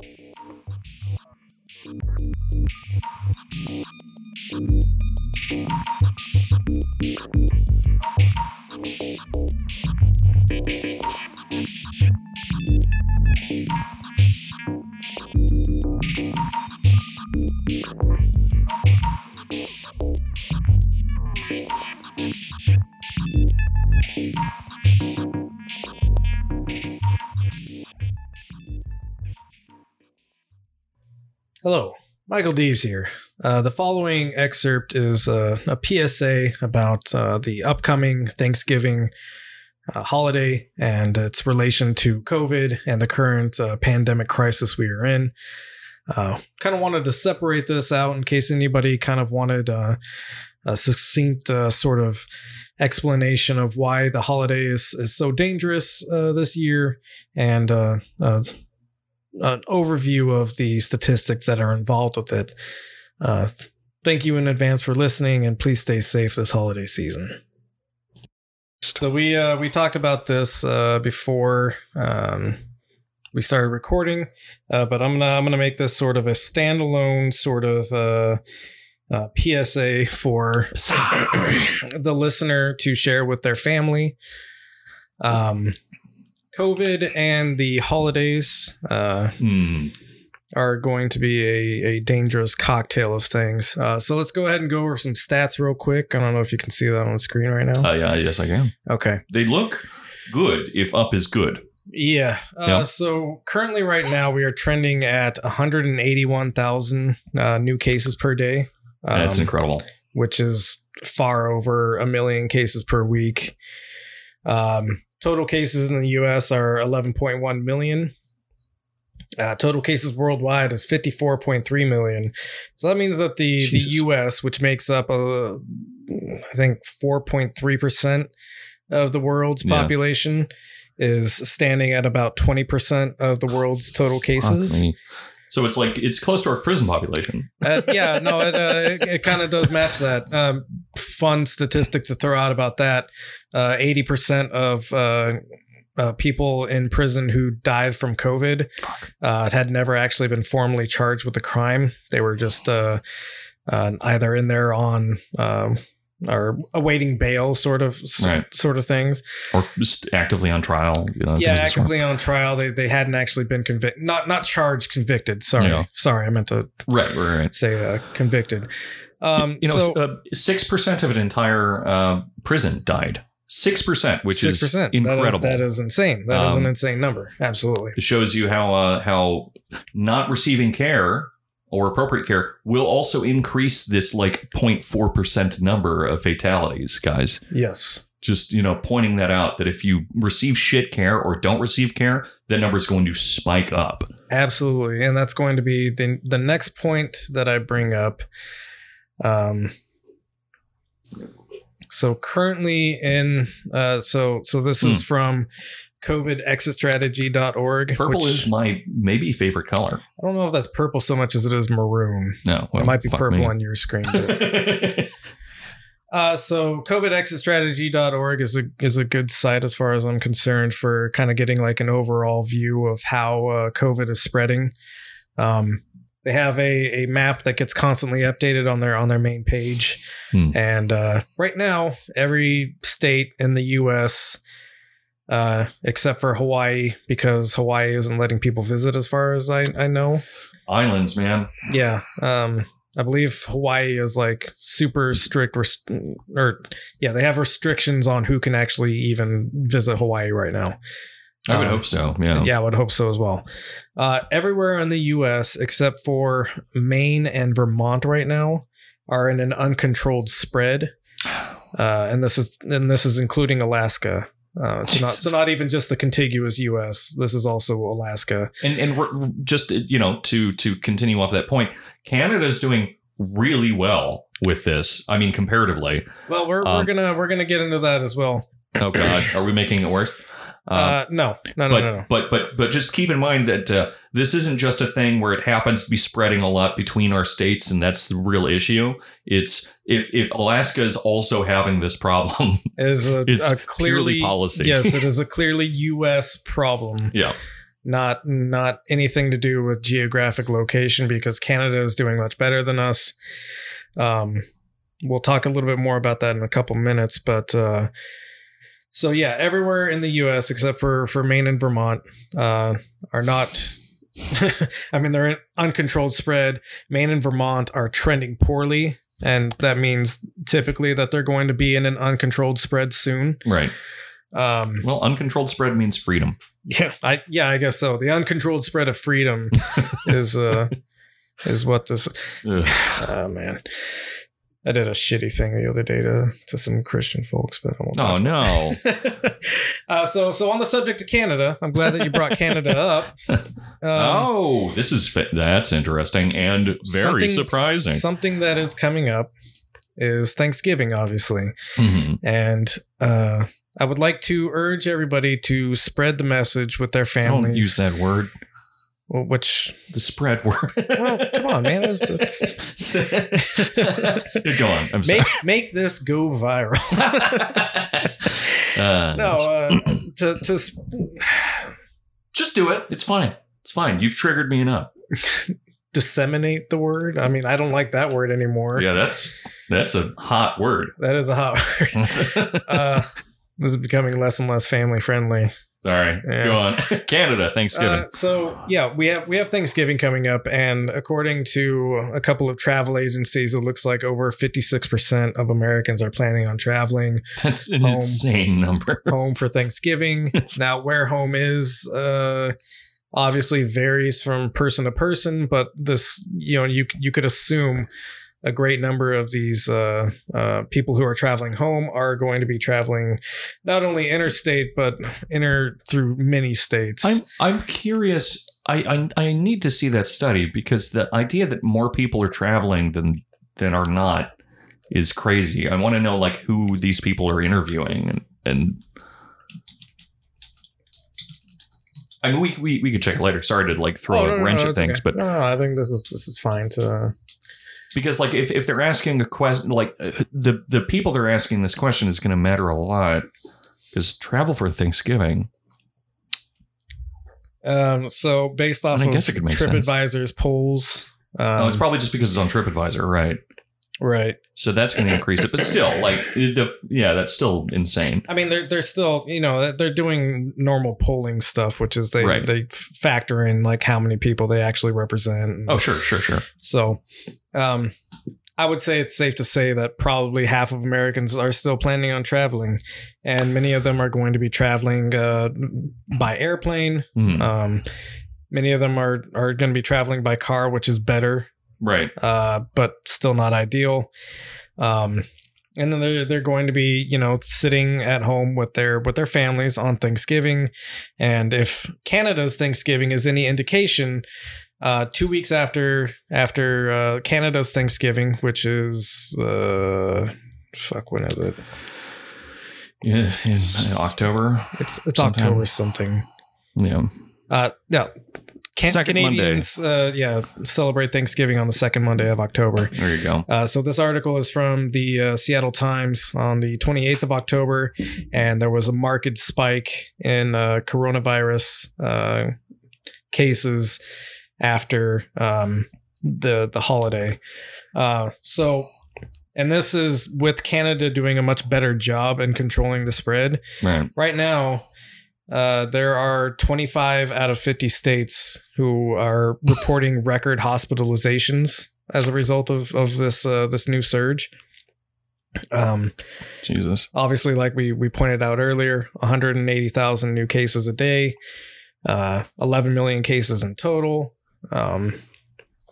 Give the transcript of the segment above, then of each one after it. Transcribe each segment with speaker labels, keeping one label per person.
Speaker 1: Thank you. Hello, Michael Deebs here. Uh, the following excerpt is uh, a PSA about uh, the upcoming Thanksgiving uh, holiday and its relation to COVID and the current uh, pandemic crisis we are in. Uh, kind of wanted to separate this out in case anybody kind of wanted a succinct sort of explanation of why the holiday is, is so dangerous this year and an overview of the statistics that are involved with it. Uh, thank you in advance for listening, and please stay safe this holiday season. So we uh, we talked about this uh, before um, we started recording, uh, but I'm gonna I'm gonna make this sort of a standalone sort of uh, uh, PSA for the listener to share with their family. Um, COVID and the holidays uh,
Speaker 2: Hmm.
Speaker 1: are going to be a, a dangerous cocktail of things. Uh, so let's go ahead and go over some stats real quick. I don't know if you can see that on the screen right now.
Speaker 2: Uh, yeah, yes, I can.
Speaker 1: okay.
Speaker 2: They look good if up is good.
Speaker 1: Yeah. Uh,
Speaker 2: Yeah.
Speaker 1: So currently, right now, we are trending at 181,000 uh, new cases per day,
Speaker 2: That's
Speaker 1: um,
Speaker 2: incredible.
Speaker 1: which is far over a million cases per week. Um, total cases in the US are 11.1 million. Uh, total cases worldwide is 54.3 million. So that means that the, the US, which makes up, uh, I think, 4.3% of the world's
Speaker 2: Yeah.
Speaker 1: population, is standing at about 20% of the world's total cases.
Speaker 2: So it's like it's close to our prison population.
Speaker 1: Uh, yeah, no, it, uh, it, it kind of does match that. Um, fun statistic to throw out about that: uh, eighty percent of uh, uh, people in prison who died from COVID uh, had never actually been formally charged with a crime. They were just uh, uh, either in there on. Um, or awaiting bail, sort of,
Speaker 2: Right.
Speaker 1: sort of things.
Speaker 2: Or just actively on trial. You know,
Speaker 1: yeah,
Speaker 2: things of the sort.
Speaker 1: actively on trial. They they hadn't actually been convicted, not not charged, convicted. Sorry,
Speaker 2: Yeah.
Speaker 1: sorry, I meant to
Speaker 2: Right, right, right.
Speaker 1: say uh, convicted. Um,
Speaker 2: you know,
Speaker 1: so
Speaker 2: six percent of an entire uh, prison died. Six percent, which is
Speaker 1: 6%. That-
Speaker 2: incredible.
Speaker 1: that is insane. That is an
Speaker 2: Um,
Speaker 1: insane number. Absolutely.
Speaker 2: it shows you how uh, how not receiving care or appropriate care will also increase this like 0.4 percent number of fatalities, guys.
Speaker 1: Yes.
Speaker 2: Just you know, pointing that out that if you receive shit care or don't receive care, that number is going to spike up.
Speaker 1: Absolutely. And that's going to be the the next point that I bring up. Um so currently in uh so so this is from covidexitstrategy.org.
Speaker 2: Purple
Speaker 1: which,
Speaker 2: is my maybe favorite color.
Speaker 1: I don't know if that's purple so much as it is maroon.
Speaker 2: No, well,
Speaker 1: it might be purple
Speaker 2: me.
Speaker 1: on your screen. but- Uh, so covidexitstrategy.org is a is a good site as far as I'm concerned for kind of getting like an overall view of how uh, COVID is spreading. Um, they have a, a map that gets constantly updated on their on their main page,
Speaker 2: Hmm.
Speaker 1: and uh, right now every state in the U.S. Uh, except for Hawaii, because Hawaii isn't letting people visit, as far as I, I know.
Speaker 2: Islands, man.
Speaker 1: Yeah. Um, I believe Hawaii is like super strict, rest- or yeah, they have restrictions on who can actually even visit Hawaii right now.
Speaker 2: I would
Speaker 1: Um,
Speaker 2: hope so. Yeah.
Speaker 1: Yeah, I would hope so as well. Uh, everywhere in the U.S. except for Maine and Vermont right now are in an uncontrolled spread, uh, and this is and this is including Alaska. Uh, so not so not even just the contiguous U.S. This is also Alaska.
Speaker 2: And and just you know to to continue off that point, Canada's doing really well with this. I mean, comparatively.
Speaker 1: Well, we're we're
Speaker 2: Um,
Speaker 1: gonna we're gonna get into that as well.
Speaker 2: Oh God, are we making it worse? Um,
Speaker 1: Uh, no, no, no,
Speaker 2: but,
Speaker 1: no, no.
Speaker 2: but but but just keep in mind that uh, this isn't just a thing where it happens to be spreading a lot between our states, and that's the real issue. It's if if Alaska is also having this problem,
Speaker 1: It is a,
Speaker 2: it's
Speaker 1: a clearly
Speaker 2: policy.
Speaker 1: yes, it is a clearly U.S. problem.
Speaker 2: yeah,
Speaker 1: not not anything to do with geographic location because Canada is doing much better than us. Um, we'll talk a little bit more about that in a couple minutes, but uh, so yeah, everywhere in the U.S. except for for Maine and Vermont uh, are not. I mean, they're an uncontrolled spread. Maine and Vermont are trending poorly, and that means typically that they're going to be in an uncontrolled spread soon.
Speaker 2: Right.
Speaker 1: Um,
Speaker 2: Well, uncontrolled spread means freedom.
Speaker 1: yeah, I yeah, I guess so. The uncontrolled spread of freedom is uh is what this.
Speaker 2: Ugh.
Speaker 1: Oh man, I did a shitty thing the other day to to some Christian folks, but I won't.
Speaker 2: Oh no.
Speaker 1: uh, so so on the subject of Canada, I'm glad that you brought Canada up. Um,
Speaker 2: oh, this is that's interesting and very
Speaker 1: something-
Speaker 2: surprising.
Speaker 1: Something that is coming up is Thanksgiving, obviously,
Speaker 2: Mhm.
Speaker 1: and uh, I would like to urge everybody to spread the message with their families.
Speaker 2: Don't use that word.
Speaker 1: Which
Speaker 2: The spread word.
Speaker 1: Well, come on, man. It's-
Speaker 2: Go on. I'm sorry.
Speaker 1: make make this go viral.
Speaker 2: Uh,
Speaker 1: no, uh, to to s-
Speaker 2: just do it. It's fine. It's fine. You've triggered me enough.
Speaker 1: disseminate the word. I mean, I don't like that word anymore.
Speaker 2: Yeah, that's that's a hot word.
Speaker 1: That is a hot word. uh, this is becoming less and less family friendly.
Speaker 2: Sorry.
Speaker 1: Yeah.
Speaker 2: Go on. Canada, Thanksgiving.
Speaker 1: Uh, so yeah, we have we have Thanksgiving coming up, and according to a couple of travel agencies, it looks like over fifty six percent of Americans are planning on traveling
Speaker 2: that's an
Speaker 1: home.
Speaker 2: insane number.
Speaker 1: home for Thanksgiving. now, where home is, uh, obviously varies from person to person, but this, you know, you you could assume a great number of these uh, uh, people who are traveling home are going to be traveling not only interstate but inter through many states.
Speaker 2: I'm I'm curious. I, I I need to see that study because the idea that more people are traveling than than are not is crazy. I want to know like who these people are interviewing and and I mean we we, we could check it later. Sorry to like throw
Speaker 1: Oh, no,
Speaker 2: a wrench
Speaker 1: no,
Speaker 2: at things,
Speaker 1: okay.
Speaker 2: but
Speaker 1: no, no, I think this is this is fine to.
Speaker 2: Because like if, if they're asking a question like uh, the the people they're asking this question is going to matter a lot because travel for Thanksgiving.
Speaker 1: Um, so based off
Speaker 2: I
Speaker 1: of
Speaker 2: guess it could make sense.
Speaker 1: TripAdvisor's polls, um,
Speaker 2: oh, it's probably just because it's on TripAdvisor, right?
Speaker 1: Right.
Speaker 2: So that's going to increase it, but still, like, the, yeah, that's still insane.
Speaker 1: I mean, they're they're still you know they're doing normal polling stuff, which is they
Speaker 2: Right.
Speaker 1: they factor in like how many people they actually represent.
Speaker 2: Oh, sure, sure, sure.
Speaker 1: so um, I would say it's safe to say that probably half of Americans are still planning on traveling, and many of them are going to be traveling uh, by airplane.
Speaker 2: Mhm.
Speaker 1: Um, many of them are are going to be traveling by car, which is better
Speaker 2: Right.
Speaker 1: uh, but still not ideal. Um, and then they're they're going to be you know sitting at home with their with their families on Thanksgiving, and if Canada's Thanksgiving is any indication, uh, two weeks after after uh, Canada's Thanksgiving, which is uh, fuck when is it?
Speaker 2: Yeah, in October.
Speaker 1: It's it's
Speaker 2: Sometime.
Speaker 1: October something.
Speaker 2: Yeah.
Speaker 1: Uh, no. Can-
Speaker 2: Second Monday.
Speaker 1: Canadians, uh, yeah, celebrate Thanksgiving on the second Monday of October.
Speaker 2: There you go.
Speaker 1: Uh, so this article is from the uh, Seattle Times on the 28th of October, and there was a marked spike in uh, coronavirus uh, cases after um, the the holiday. Uh, so, and this is with Canada doing a much better job in controlling the spread.
Speaker 2: Right.
Speaker 1: Right now, uh, there are 25 out of 50 states who are reporting record hospitalizations as a result of of this uh, this new surge. Um,
Speaker 2: Jesus.
Speaker 1: obviously, like we we pointed out earlier, 180,000 new cases a day, uh, 11 million cases in total. Um,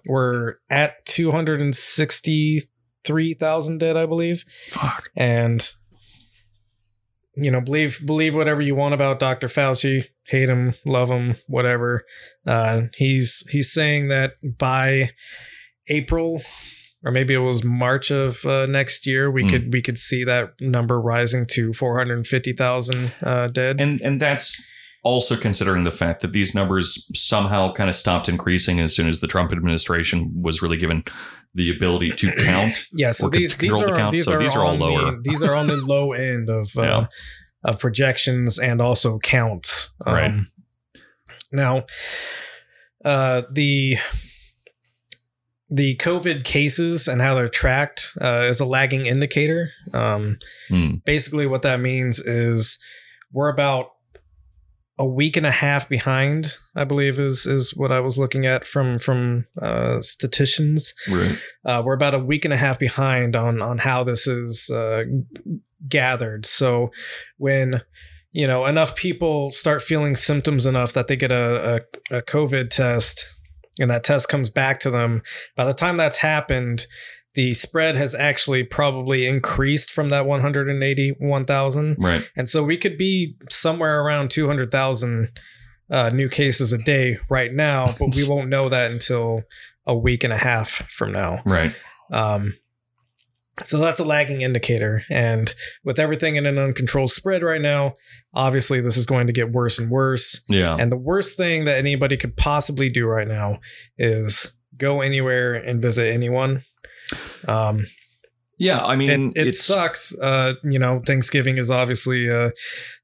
Speaker 1: we're at 263,000 dead, I believe
Speaker 2: Fuck.
Speaker 1: and you know believe believe whatever you want about Dr. Fauci hate him love him whatever uh he's he's saying that by April or maybe it was March of uh, next year we
Speaker 2: Hmm.
Speaker 1: could we could see that number rising to 450,000 uh dead
Speaker 2: And and that's also considering the fact that these numbers somehow kind of stopped increasing as soon as the Trump administration was really given the ability to count.
Speaker 1: yeah so
Speaker 2: or
Speaker 1: these these
Speaker 2: control the
Speaker 1: are
Speaker 2: count,
Speaker 1: these
Speaker 2: so
Speaker 1: are
Speaker 2: these are all
Speaker 1: on
Speaker 2: lower.
Speaker 1: the, these are on the low end of uh
Speaker 2: Yeah.
Speaker 1: of projections and also counts Um,
Speaker 2: Right.
Speaker 1: Now, uh, the the COVID cases and how they're tracked uh, is a lagging indicator. Um,
Speaker 2: Hmm.
Speaker 1: basically, what that means is we're about a week and a half behind. I believe is is what I was looking at from from uh, statisticians.
Speaker 2: Right.
Speaker 1: Uh, we're about a week and a half behind on on how this is uh, gathered. So when you know enough people start feeling symptoms enough that they get a, a, a COVID test and that test comes back to them, by the time that's happened, the spread has actually probably increased from that 181,000.
Speaker 2: Right.
Speaker 1: And so we could be somewhere around 200,000 uh, new cases a day right now, but we won't know that until a week and a half from now.
Speaker 2: Right.
Speaker 1: Um, so that's a lagging indicator. And with everything in an uncontrolled spread right now, obviously this is going to get worse and worse.
Speaker 2: Yeah.
Speaker 1: And the worst thing that anybody could possibly do right now is go anywhere and visit anyone. Um,
Speaker 2: yeah. I mean,
Speaker 1: it, it sucks. Uh, you know, Thanksgiving is obviously a,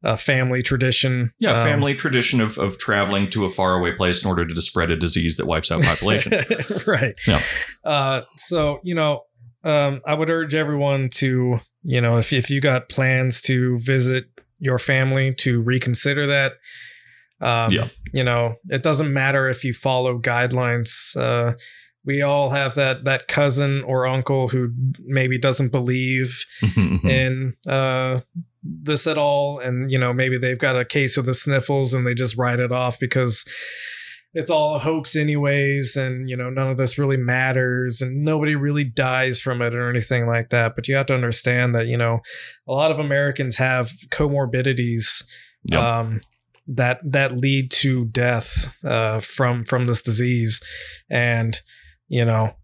Speaker 1: a family tradition.
Speaker 2: yeah,
Speaker 1: Um,
Speaker 2: family tradition of of traveling to a faraway place in order to spread a disease that wipes out populations.
Speaker 1: right.
Speaker 2: Yeah.
Speaker 1: Uh, so you know, um, I would urge everyone to, you know, if if you got plans to visit your family, to reconsider that. Um,
Speaker 2: Yeah.
Speaker 1: You know, it doesn't matter if you follow guidelines. Uh, we all have that that cousin or uncle who maybe doesn't believe in uh, this at all, and you know maybe they've got a case of the sniffles and they just write it off because it's all a hoax anyways, and you know none of this really matters, and nobody really dies from it or anything like that. But you have to understand that you know a lot of Americans have comorbidities.
Speaker 2: Yep.
Speaker 1: Um, that that lead to death uh, from from this disease, and you know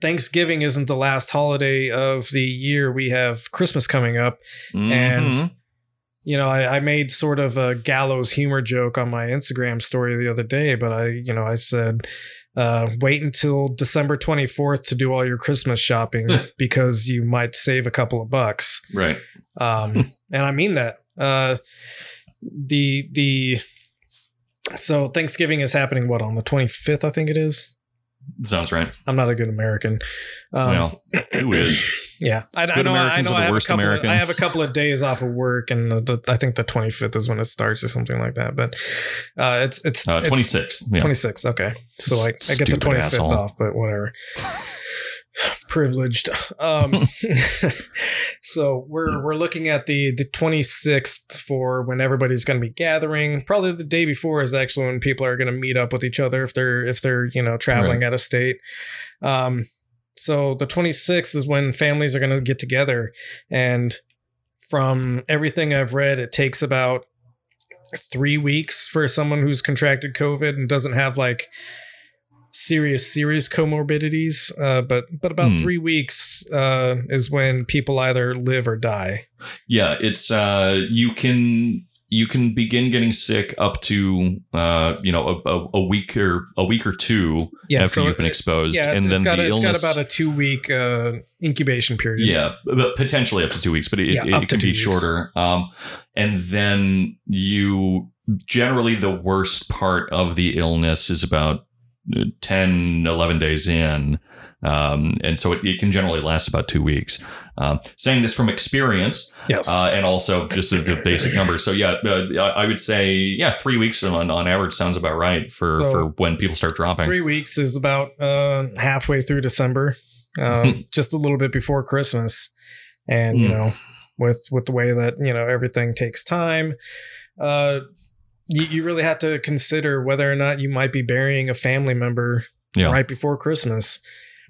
Speaker 1: Thanksgiving isn't the last holiday of the year. We have Christmas coming up. And-
Speaker 2: Mhm.
Speaker 1: You know, I, I made sort of a gallows humor joke on my Instagram story the other day, but I, you know, I said, uh, wait until December 24th to do all your Christmas shopping because you might save a couple of bucks.
Speaker 2: right.
Speaker 1: Um, and I mean that. Uh, the, the, so Thanksgiving is happening, what, on the 25th, I think it is?
Speaker 2: Sounds right.
Speaker 1: I'm not a good American. Um,
Speaker 2: well, who is?
Speaker 1: Yeah, I, I
Speaker 2: Good
Speaker 1: know. I
Speaker 2: Americans
Speaker 1: know.
Speaker 2: are
Speaker 1: I
Speaker 2: the
Speaker 1: have, a couple of,
Speaker 2: Americans.
Speaker 1: I have a couple of days off of work, and the, the, I think the 25th is when it starts, or something like that. But uh, it's it's
Speaker 2: Uh,
Speaker 1: it's
Speaker 2: 26. Yeah.
Speaker 1: 26. Okay, so I, I get the 25th
Speaker 2: asshole.
Speaker 1: off, but whatever. Privileged. Um, so we're we're looking at the the 26th for when everybody's going to be gathering. Probably the day before is actually when people are going to meet up with each other if they're if they're you know traveling out of state. Um, so the 26th is when families are going to get together, and from everything I've read, it takes about three weeks for someone who's contracted COVID and doesn't have like serious serious comorbidities uh, but but about
Speaker 2: Hmm.
Speaker 1: three weeks uh, is when people either live or die
Speaker 2: Yeah, it's uh you can you can begin getting sick up to uh you know a, a, a week or a week or two
Speaker 1: yeah
Speaker 2: after
Speaker 1: so
Speaker 2: you've been exposed,
Speaker 1: yeah
Speaker 2: and
Speaker 1: it's,
Speaker 2: then
Speaker 1: it's got,
Speaker 2: the
Speaker 1: a, it's
Speaker 2: illness.
Speaker 1: got about a two week uh, incubation period
Speaker 2: yeah, but potentially up to two weeks, but it,
Speaker 1: Yeah,
Speaker 2: it, it can be
Speaker 1: weeks.
Speaker 2: shorter. Um, and then you generally the worst part of the illness is about 10, 11 days in. Um, and so it, it can generally last about two weeks. Um, saying this from experience,
Speaker 1: yes
Speaker 2: uh, and also just the, the basic numbers. So yeah, uh, I would say yeah, three weeks on, on average sounds about right for,
Speaker 1: So-
Speaker 2: for when people start dropping.
Speaker 1: three weeks is about uh, halfway through december uh, just a little bit before christmas and you
Speaker 2: Hmm.
Speaker 1: know with with the way that you know everything takes time uh you, you really have to consider whether or not you might be burying a family member
Speaker 2: Yeah.
Speaker 1: right before christmas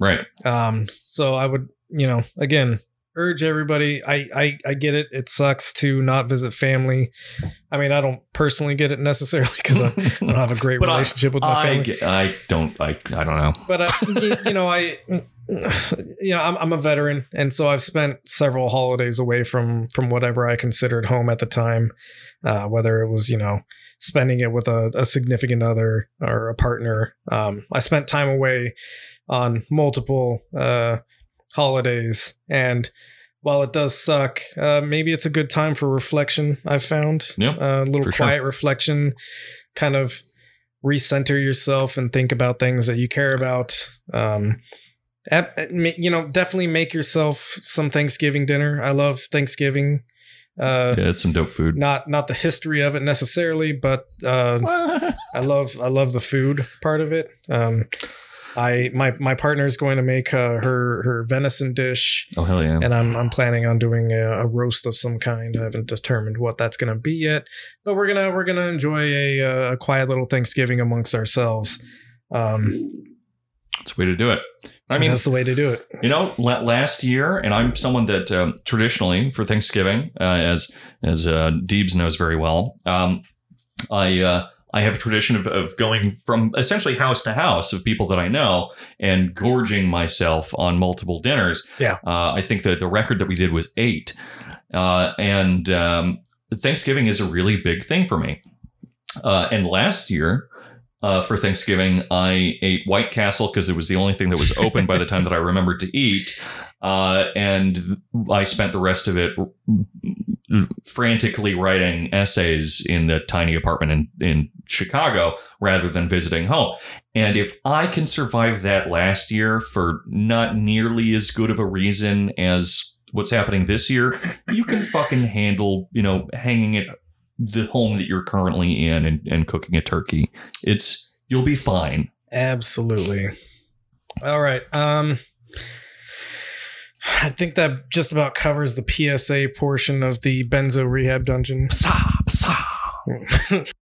Speaker 2: Right.
Speaker 1: um so i would you know again urge everybody. I, I i get it. It sucks to not visit family. I mean i don't personally get it necessarily because I, I don't have a great
Speaker 2: But I-
Speaker 1: relationship with my
Speaker 2: I,
Speaker 1: family.
Speaker 2: get- I don't I, I don't know.
Speaker 1: but y- you know i you know I'm, I'm a veteran and so i've spent several holidays away from from whatever i considered home at the time uh, whether it was you know spending it with a, a significant other or a partner. Um, i spent time away on multiple uh, holidays and while it does suck uh, maybe it's a good time for reflection i've found
Speaker 2: Yeah,
Speaker 1: a little
Speaker 2: for sure.
Speaker 1: quiet reflection kind of recenter yourself and think about things that you care about. Um, you know, definitely make yourself some Thanksgiving dinner. I love Thanksgiving. Uh,
Speaker 2: Yeah, it's some dope food.
Speaker 1: not not the history of it necessarily, but uh, I love I love the food part of it. Um, I my my partner is going to make uh, her her venison dish,
Speaker 2: oh hell yeah!
Speaker 1: and I'm I'm planning on doing a, a roast of some kind. I haven't determined what that's going to be yet, but we're gonna we're gonna enjoy a uh, a quiet little Thanksgiving amongst ourselves. Um,
Speaker 2: It's a way to do it. I mean,
Speaker 1: that's the way to do it.
Speaker 2: You know, last year, and I'm someone that um, traditionally for Thanksgiving, uh, as as uh, Deebs knows very well, um, I uh, I have a tradition of, of going from essentially house to house of people that I know and gorging myself on multiple dinners.
Speaker 1: Yeah.
Speaker 2: uh, I think that the record that we did was eight, uh, and um, Thanksgiving is a really big thing for me. Uh, and last year, uh, for Thanksgiving, I ate White Castle because it was the only thing that was open by the time that I remembered to eat. Uh, and I spent the rest of it frantically writing essays in the tiny apartment in, in Chicago rather than visiting home. And if I can survive that last year for not nearly as good of a reason as what's happening this year, you can fucking handle, you know, hanging at the home that you're currently in and, and cooking a turkey. It's you'll be fine.
Speaker 1: Absolutely. All right. Um I think that just about covers the PSA portion of the Benzo Rehab Dungeon.
Speaker 2: Psa, psa.